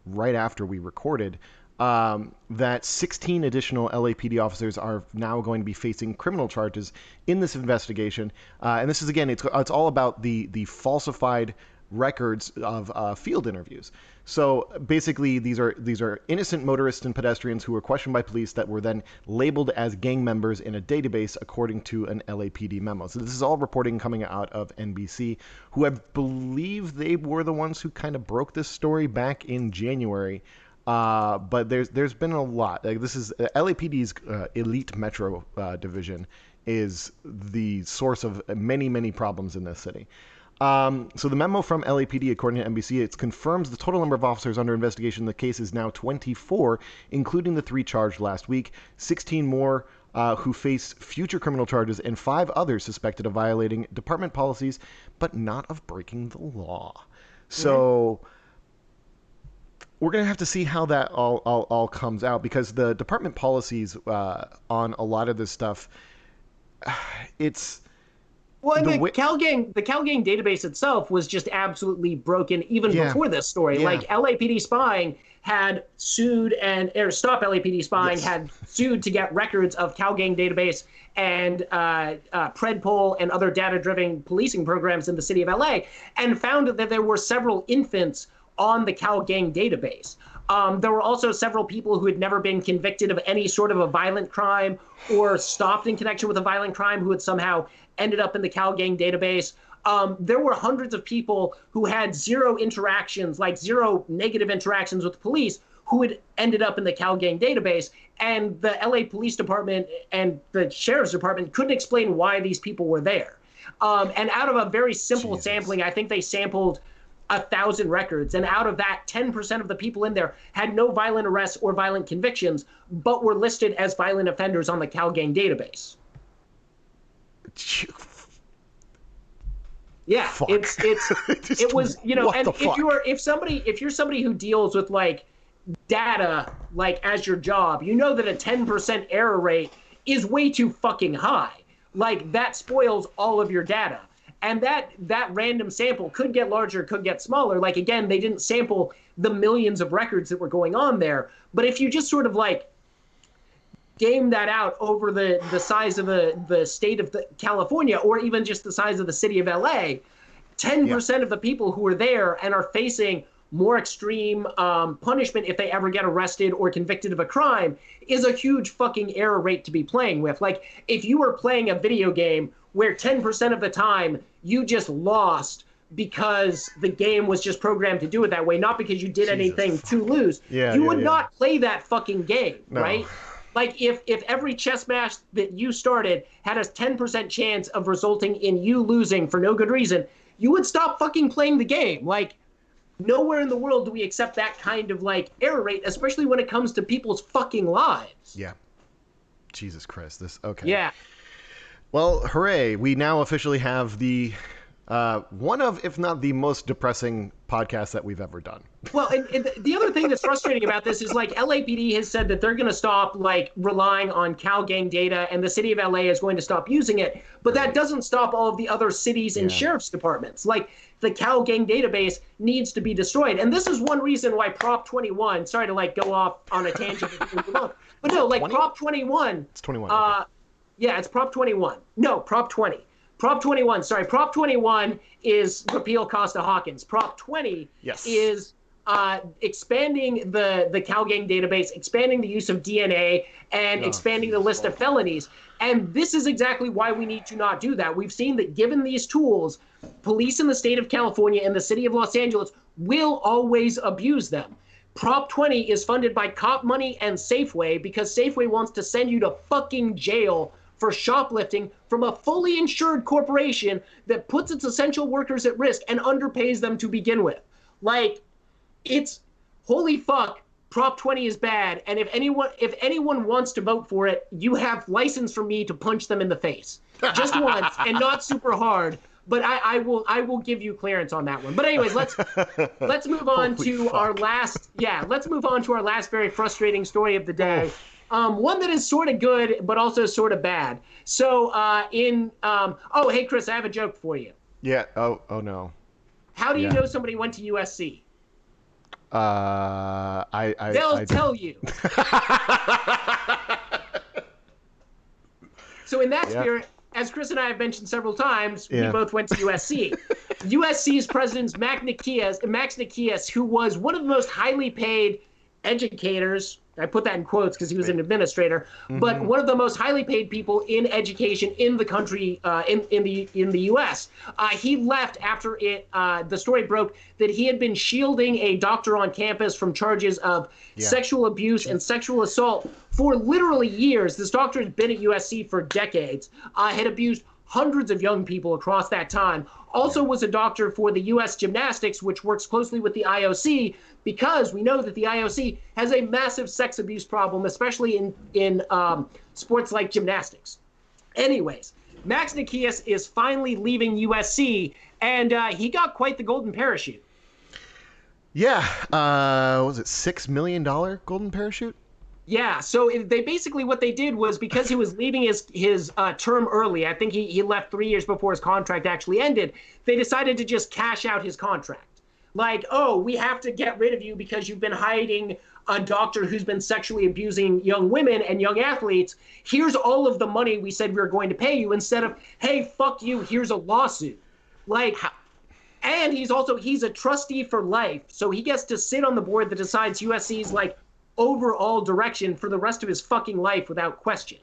right after we recorded, um, that 16 additional LAPD officers are now going to be facing criminal charges in this investigation. Uh, and this is again, it's it's all about the the falsified records of uh, field interviews. So basically, these are these are innocent motorists and pedestrians who were questioned by police that were then labeled as gang members in a database according to an LAPD memo. So this is all reporting coming out of NBC, who I believe they were the ones who kind of broke this story back in January. Uh, but there's there's been a lot. Like this is uh, LAPD's uh, elite metro uh, division is the source of many many problems in this city. Um, so the memo from LAPD, according to NBC, it confirms the total number of officers under investigation. in The case is now 24, including the three charged last week, 16 more uh, who face future criminal charges, and five others suspected of violating department policies, but not of breaking the law. So we're going to have to see how that all, all, all comes out because the department policies uh, on a lot of this stuff, it's Well, The the, wi- CalGang, the CalGang database itself was just absolutely broken even Yeah. before this story. Yeah. Like LAPD spying had sued and or Stop LAPD spying Yes. had sued to get records of CalGang database and uh, uh, Predpol and other data-driven policing programs in the city of LA, and found that there were several infants on the CalGang database. Um, there were also several people who had never been convicted of any sort of a violent crime or stopped in connection with a violent crime who had somehow ended up in the CalGang database. Um, there were hundreds of people who had zero interactions, like zero negative interactions with the police, who had ended up in the CalGang database. And the LA Police Department and the Sheriff's Department couldn't explain why these people were there. Um, and out of a very simple Jesus. sampling, I think they sampled a thousand records, and out of that, 10% of the people in there had no violent arrests or violent convictions, but were listed as violent offenders on the CalGang database. Yeah, Fuck. it's it's it was you know, and if you're if somebody if you're somebody who deals with like data like as your job, you know that a 10% error rate is way too fucking high. Like that spoils all of your data. And that that random sample could get larger, could get smaller. Like again, they didn't sample the millions of records that were going on there. But if you just sort of like game that out over the the size of the the state of the California or even just the size of the city of LA, 10% of the people who are there and are facing more extreme um, punishment if they ever get arrested or convicted of a crime is a huge fucking error rate to be playing with. Like, if you were playing a video game where 10% of the time you just lost because the game was just programmed to do it that way, not because you did anything to lose, Yeah, you yeah, would yeah. not play that fucking game, No. right? Like if if every chess match that you started had a 10% chance of resulting in you losing for no good reason, you would stop fucking playing the game. Like nowhere in the world do we accept that kind of like error rate, especially when it comes to people's fucking lives. yeah. Jesus Christ. This okay. Yeah. Well, hooray! We now officially have the uh, one of, if not the most depressing podcast that we've ever done. Well, and, and the other thing that's frustrating about this is like LAPD has said that they're going to stop like relying on CalGang data, and the city of LA is going to stop using it. But that doesn't stop all of the other cities and Yeah. sheriff's departments. Like the CalGang database needs to be destroyed, and this is one reason why Prop 21. Sorry to like go off on a tangent, but no, like 20? Prop 21. It's 21. Uh, yeah, it's Prop 21. No, Prop 20. Prop 21. Sorry, Prop 21 is repeal Costa Hawkins. Prop 20 Yes. is uh, expanding the the CalGang database, expanding the use of DNA, and expanding the list of felonies. And this is exactly why we need to not do that. We've seen that given these tools, police in the state of California and the city of Los Angeles will always abuse them. Prop 20 is funded by cop money and Safeway because Safeway wants to send you to fucking jail for shoplifting from a fully insured corporation that puts its essential workers at risk and underpays them to begin with. Like, it's holy fuck. Prop 20 is bad, and if anyone if anyone wants to vote for it, you have license from me to punch them in the face, just once, and not super hard. But I, I will I will give you clearance on that one. But anyways, let's let's move on Holy to our last yeah let's move on to our last very frustrating story of the day um, one that is sort of good but also sort of bad so uh, in um, oh hey chris i have a joke for you yeah. Oh. Oh no. how do you Yeah. know somebody went to usc Uh, I. I they'll I, tell you so in that Yeah. spirit as chris and i have mentioned several times we both went to usc usc's president max nikias max nikias who was one of the most highly paid educators i put that in quotes because he was an administrator but one of the most highly paid people in education in the country uh, in, in the in the us uh, he left after it uh, the story broke that he had been shielding a doctor on campus from charges of sexual abuse and sexual assault for literally years. This doctor has been at usc for decades uh, had abused hundreds of young people across that time. Also was a doctor for the U.S. Gymnastics, which works closely with the IOC because we know that the IOC has a massive sex abuse problem, especially in in um, sports like gymnastics. Anyways, Max Nikias is finally leaving USC, and uh, he got quite the golden parachute. Yeah, uh, was it six million dollar golden parachute? Yeah, so they basically what they did was because he was leaving his his uh, term early. I think he he left three years before his contract actually ended. They decided to just cash out his contract. Like, oh, we have to get rid of you because you've been hiding a doctor who's been sexually abusing young women and young athletes. Here's all of the money we said we were going to pay you instead of, hey, fuck you, here's a lawsuit. Like, and he's also he's a trustee for life, so he gets to sit on the board that decides USC's like overall direction for the rest of his fucking life without question.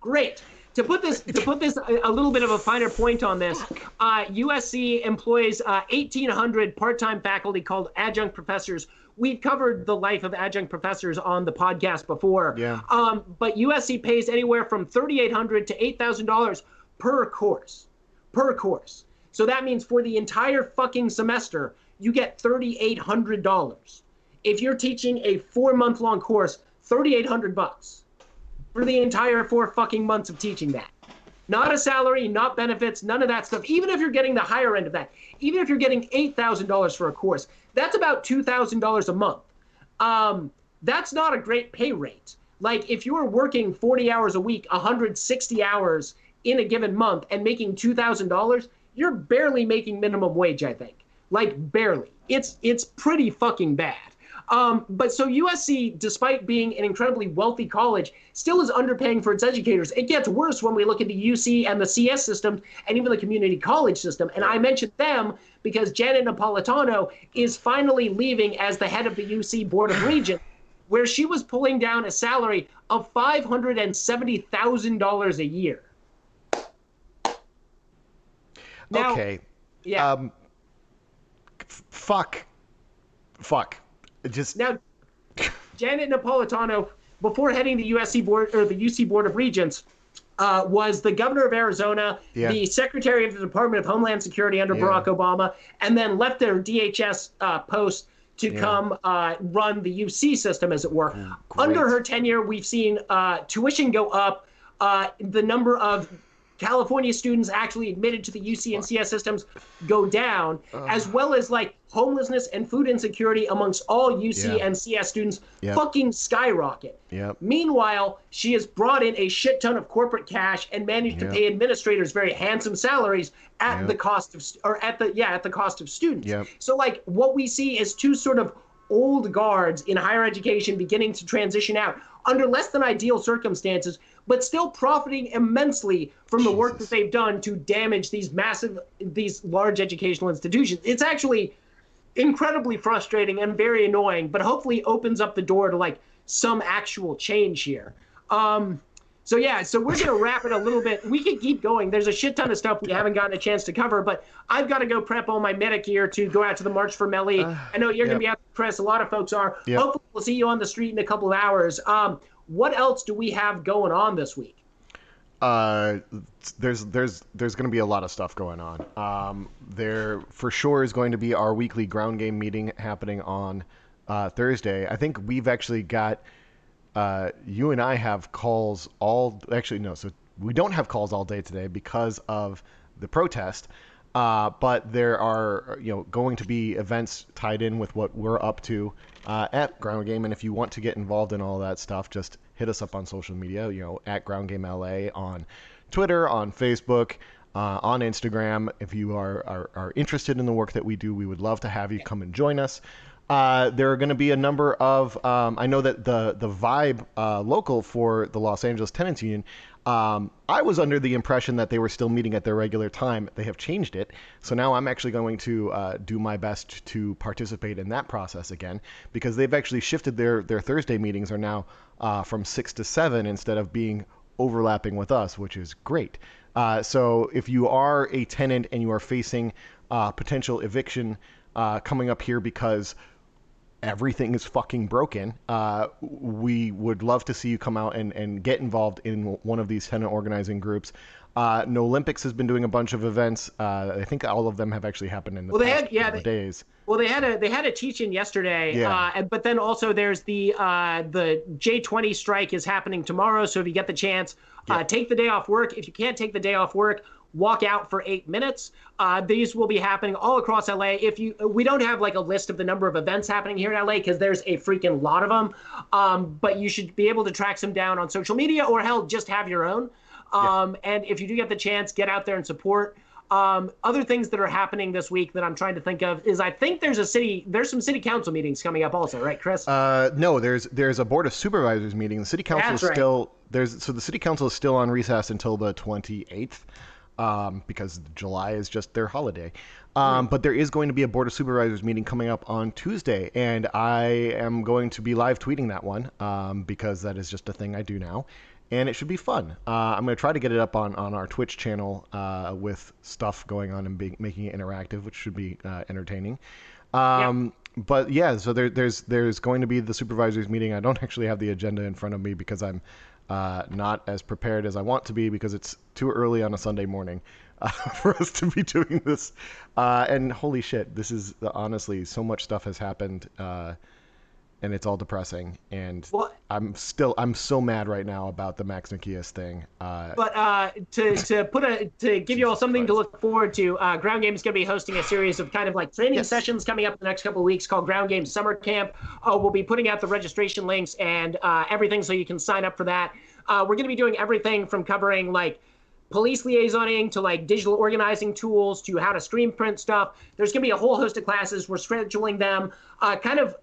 Great. To put this to put this a, a little bit of a finer point on this, uh, USC employs uh, 1,800 part-time faculty called adjunct professors. We've covered the life of adjunct professors on the podcast before. Yeah. Um, but USC pays anywhere from 3,800 to 8,000 dollars per course, per course. So that means for the entire fucking semester, you get $3,800. If you're teaching a four month long course, 3,800 bucks for the entire four fucking months of teaching that. Not a salary, not benefits, none of that stuff. Even if you're getting the higher end of that, even if you're getting $8,000 for a course, that's about $2,000 a month. Um, that's not a great pay rate. Like if you're working 40 hours a week, 160 hours in a given month and making $2,000, you're barely making minimum wage, I think. Like barely. It's it's pretty fucking bad. Um, but so USC, despite being an incredibly wealthy college, still is underpaying for its educators. It gets worse when we look at the UC and the CS system and even the community college system. And I mentioned them because Janet Napolitano is finally leaving as the head of the UC Board of Regents, where she was pulling down a salary of $570,000 a year. Now, okay. Yeah. Um, f- fuck. Fuck. It Just Now, Janet Napolitano, before heading the USC board or the UC Board of Regents, uh, was the governor of Arizona, Yeah. the secretary of the Department of Homeland Security under Yeah. Barack Obama, and then left their DHS uh, post to come uh, run the UC system, as it were. Under her tenure, we've seen uh, tuition go up. Uh, the number of California students actually admitted to the UC and CS systems go down, as well as like homelessness and food insecurity amongst all UC Yeah. and CS students Yep. fucking skyrocket. Yep. Meanwhile, she has brought in a shit ton of corporate cash and managed Yep. to pay administrators very handsome salaries at the cost of or at the yeah at the cost of students. Yep. So like what we see is two sort of old guards in higher education beginning to transition out under less than ideal circumstances, but still profiting immensely from the work that they've done to damage these massive, these large educational institutions. It's actually incredibly frustrating and very annoying, but hopefully opens up the door to like some actual change here. Um, so yeah, so we're gonna wrap it a little bit. We could keep going. There's a shit ton of stuff we haven't gotten a chance to cover, but I've got to go prep all my medic gear to go out to the March for Melly. I know you're gonna be out, Chris. A lot of folks are. Yep. Hopefully, we'll see you on the street in a couple of hours. Um, what else do we have going on this week? uh, there's there's there's going to be a lot of stuff going on. Um, there for sure is going to be our weekly ground game meeting happening on uh, Thursday. I think we've actually got uh, you and I have calls all actually no, so we don't have calls all day today because of the protest. Uh, but there are you know going to be events tied in with what we're up to uh, at Ground Game, and if you want to get involved in all that stuff, just hit us up on social media. You know at Ground Game LA on Twitter, on Facebook, uh, on Instagram. If you are, are are interested in the work that we do, we would love to have you come and join us. Uh, there are going to be a number of. Um, I know that the the vibe uh, local for the Los Angeles Tenants Union. Um, I was under the impression that they were still meeting at their regular time. They have changed it, so now I'm actually going to uh, do my best to participate in that process again because they've actually shifted their their Thursday meetings are now uh, from six to seven instead of being overlapping with us, which is great. Uh, so if you are a tenant and you are facing uh, potential eviction uh, coming up here because everything is fucking broken, uh, we would love to see you come out and, and get involved in one of these tenant organizing groups. Uh, no Olympics has been doing a bunch of events. Uh, I think all of them have actually happened in the Well, they past had- yeah, couple they- days. Well, they had a they had a teach-in yesterday, Yeah. uh, but then also there's the uh, the J20 strike is happening tomorrow. So if you get the chance, uh, take the day off work. If you can't take the day off work, walk out for eight minutes. Uh, these will be happening all across LA. If you we don't have like a list of the number of events happening here in LA because there's a freaking lot of them, um, but you should be able to track some down on social media or hell just have your own. Um, And if you do get the chance, get out there and support. Um, other things that are happening this week that I'm trying to think of is I think there's a city there's some city council meetings coming up also, right, Chris? Uh, no, there's there's a board of supervisors meeting. The city council That's is right. still there's so the city council is still on recess until the 28th, um, because July is just their holiday. Um, But there is going to be a board of supervisors meeting coming up on Tuesday, and I am going to be live tweeting that one um, because that is just a thing I do now. And it should be fun. Uh, I'm going to try to get it up on, on our Twitch channel uh, with stuff going on and be, making it interactive, which should be uh, entertaining. Um, But yeah, so there, there's there's going to be the supervisors meeting. I don't actually have the agenda in front of me because I'm uh, not as prepared as I want to be because it's too early on a Sunday morning uh, for us to be doing this. Uh, and holy shit, this is honestly so much stuff has happened, uh, and it's all depressing. And Well- I'm still I'm so mad right now about the Max Nikias thing. Uh, But uh, to to put a to give you all something to look forward to, uh, Ground Game is going to be hosting a series of kind of like training Yes. sessions coming up in the next couple of weeks called Ground Game Summer Camp. Uh, we'll be putting out the registration links and uh, everything so you can sign up for that. Uh, we're going to be doing everything from covering like police liaisoning to like digital organizing tools to how to screen print stuff. There's going to be a whole host of classes. We're scheduling them uh, kind of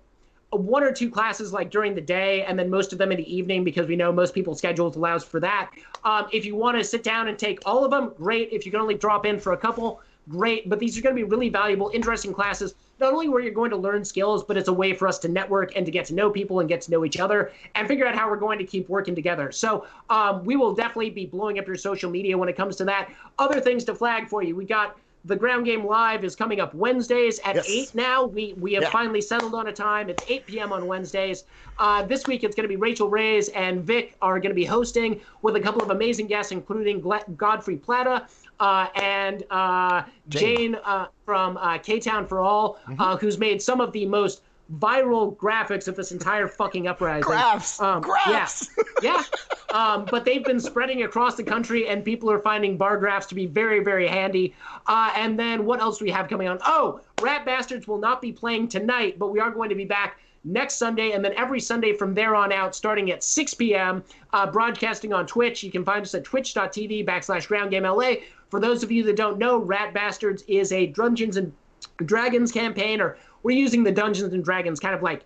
one or two classes like during the day and then most of them in the evening because we know most people's schedules allows for that. Um, if you want to sit down and take all of them great. If you can only drop in for a couple great. But these are going to be really valuable interesting classes not only where you're going to learn skills but it's a way for us to network and to get to know people and get to know each other and figure out how we're going to keep working together. So um, we will definitely be blowing up your social media when it comes to that. Other things to flag for you we got the ground game live is coming up Wednesdays at Yes. eight now. We we have Yeah. finally settled on a time. It's 8 p.m. on Wednesdays. Uh, this week it's going to be Rachel Reyes and Vic are going to be hosting with a couple of amazing guests, including Godfrey Plata uh, and uh, Jane. Jane, uh, from uh, K Town for All, uh, who's made some of the most viral graphics of this entire fucking uprising. Graphs! Graphs! Yeah. yeah. Um, but they've been spreading across the country, and people are finding bar graphs to be very, very handy. Uh, and then what else do we have coming on? Oh, Rat Bastards will not be playing tonight, but we are going to be back next Sunday, and then every Sunday from there on out, starting at 6 p.m., uh, broadcasting on Twitch. You can find us at twitch.tv backslash Ground Game LA. For those of you that don't know, Rat Bastards is a Dungeons and Dragons campaign, or we're using the Dungeons and Dragons kind of like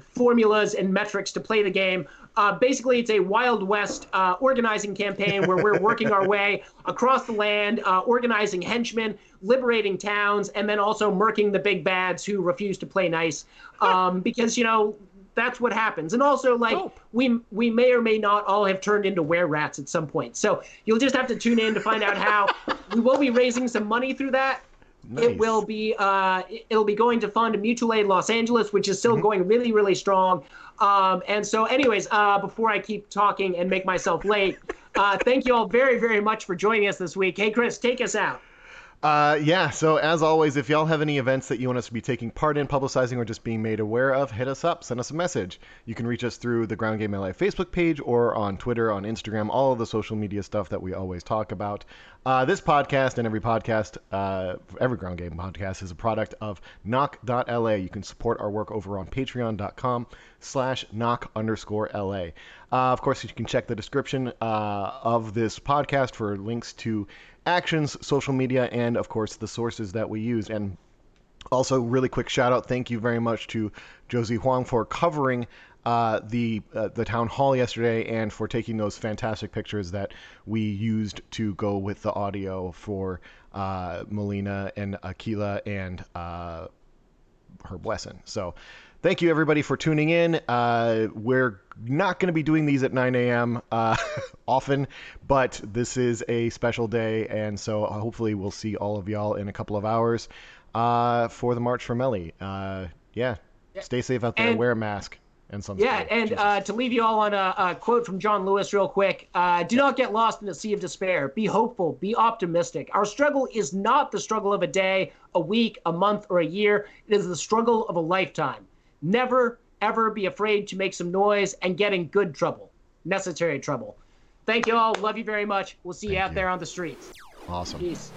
formulas and metrics to play the game. Uh, basically, it's a Wild West uh, organizing campaign where we're working our way across the land, uh, organizing henchmen, liberating towns, and then also murking the big bads who refuse to play nice. Um, because, you know, that's what happens. And also, like, we we may or may not all have turned into were rats at some point. So you'll just have to tune in to find out how. we will be raising some money through that. Nice. It will be uh, it'll be going to fund Mutual Aid Los Angeles, which is still Mm-hmm. going really really strong. Um, and so, anyways, uh, before I keep talking and make myself late, uh, thank you all very very much for joining us this week. Hey, Chris, take us out. Uh, yeah, so as always, if y'all have any events that you want us to be taking part in, publicizing, or just being made aware of, hit us up, send us a message. You can reach us through the Ground Game LA Facebook page or on Twitter, on Instagram, all of the social media stuff that we always talk about. Uh, this podcast and every podcast, uh, every Ground Game podcast is a product of knock.la. You can support our work over on patreon.com slash knock underscore LA. Uh, of course, you can check the description uh, of this podcast for links to actions, social media, and of course the sources that we use. And also, really quick shout out, thank you very much to Josie Huang for covering uh, the uh, the town hall yesterday and for taking those fantastic pictures that we used to go with the audio for uh, Melina and Aqeela and uh, Herb Wesson. So thank you everybody for tuning in. Uh, we're not going to be doing these at 9 a.m. Uh, often, but this is a special day, and so uh, hopefully we'll see all of y'all in a couple of hours uh, for the March for Melly. Uh, yeah, stay safe out there. And, wear a mask. And some yeah, and uh, to leave you all on a, a, quote from John Lewis, real quick do yeah. not get lost in a sea of despair. Be hopeful, be optimistic. Our struggle is not the struggle of a day, a week, a month, or a year. It is the struggle of a lifetime never, ever be afraid to make some noise and get in good trouble, necessary trouble. Thank you all. Love you very much. We'll see Thank you out you. there on the streets. Awesome. Peace.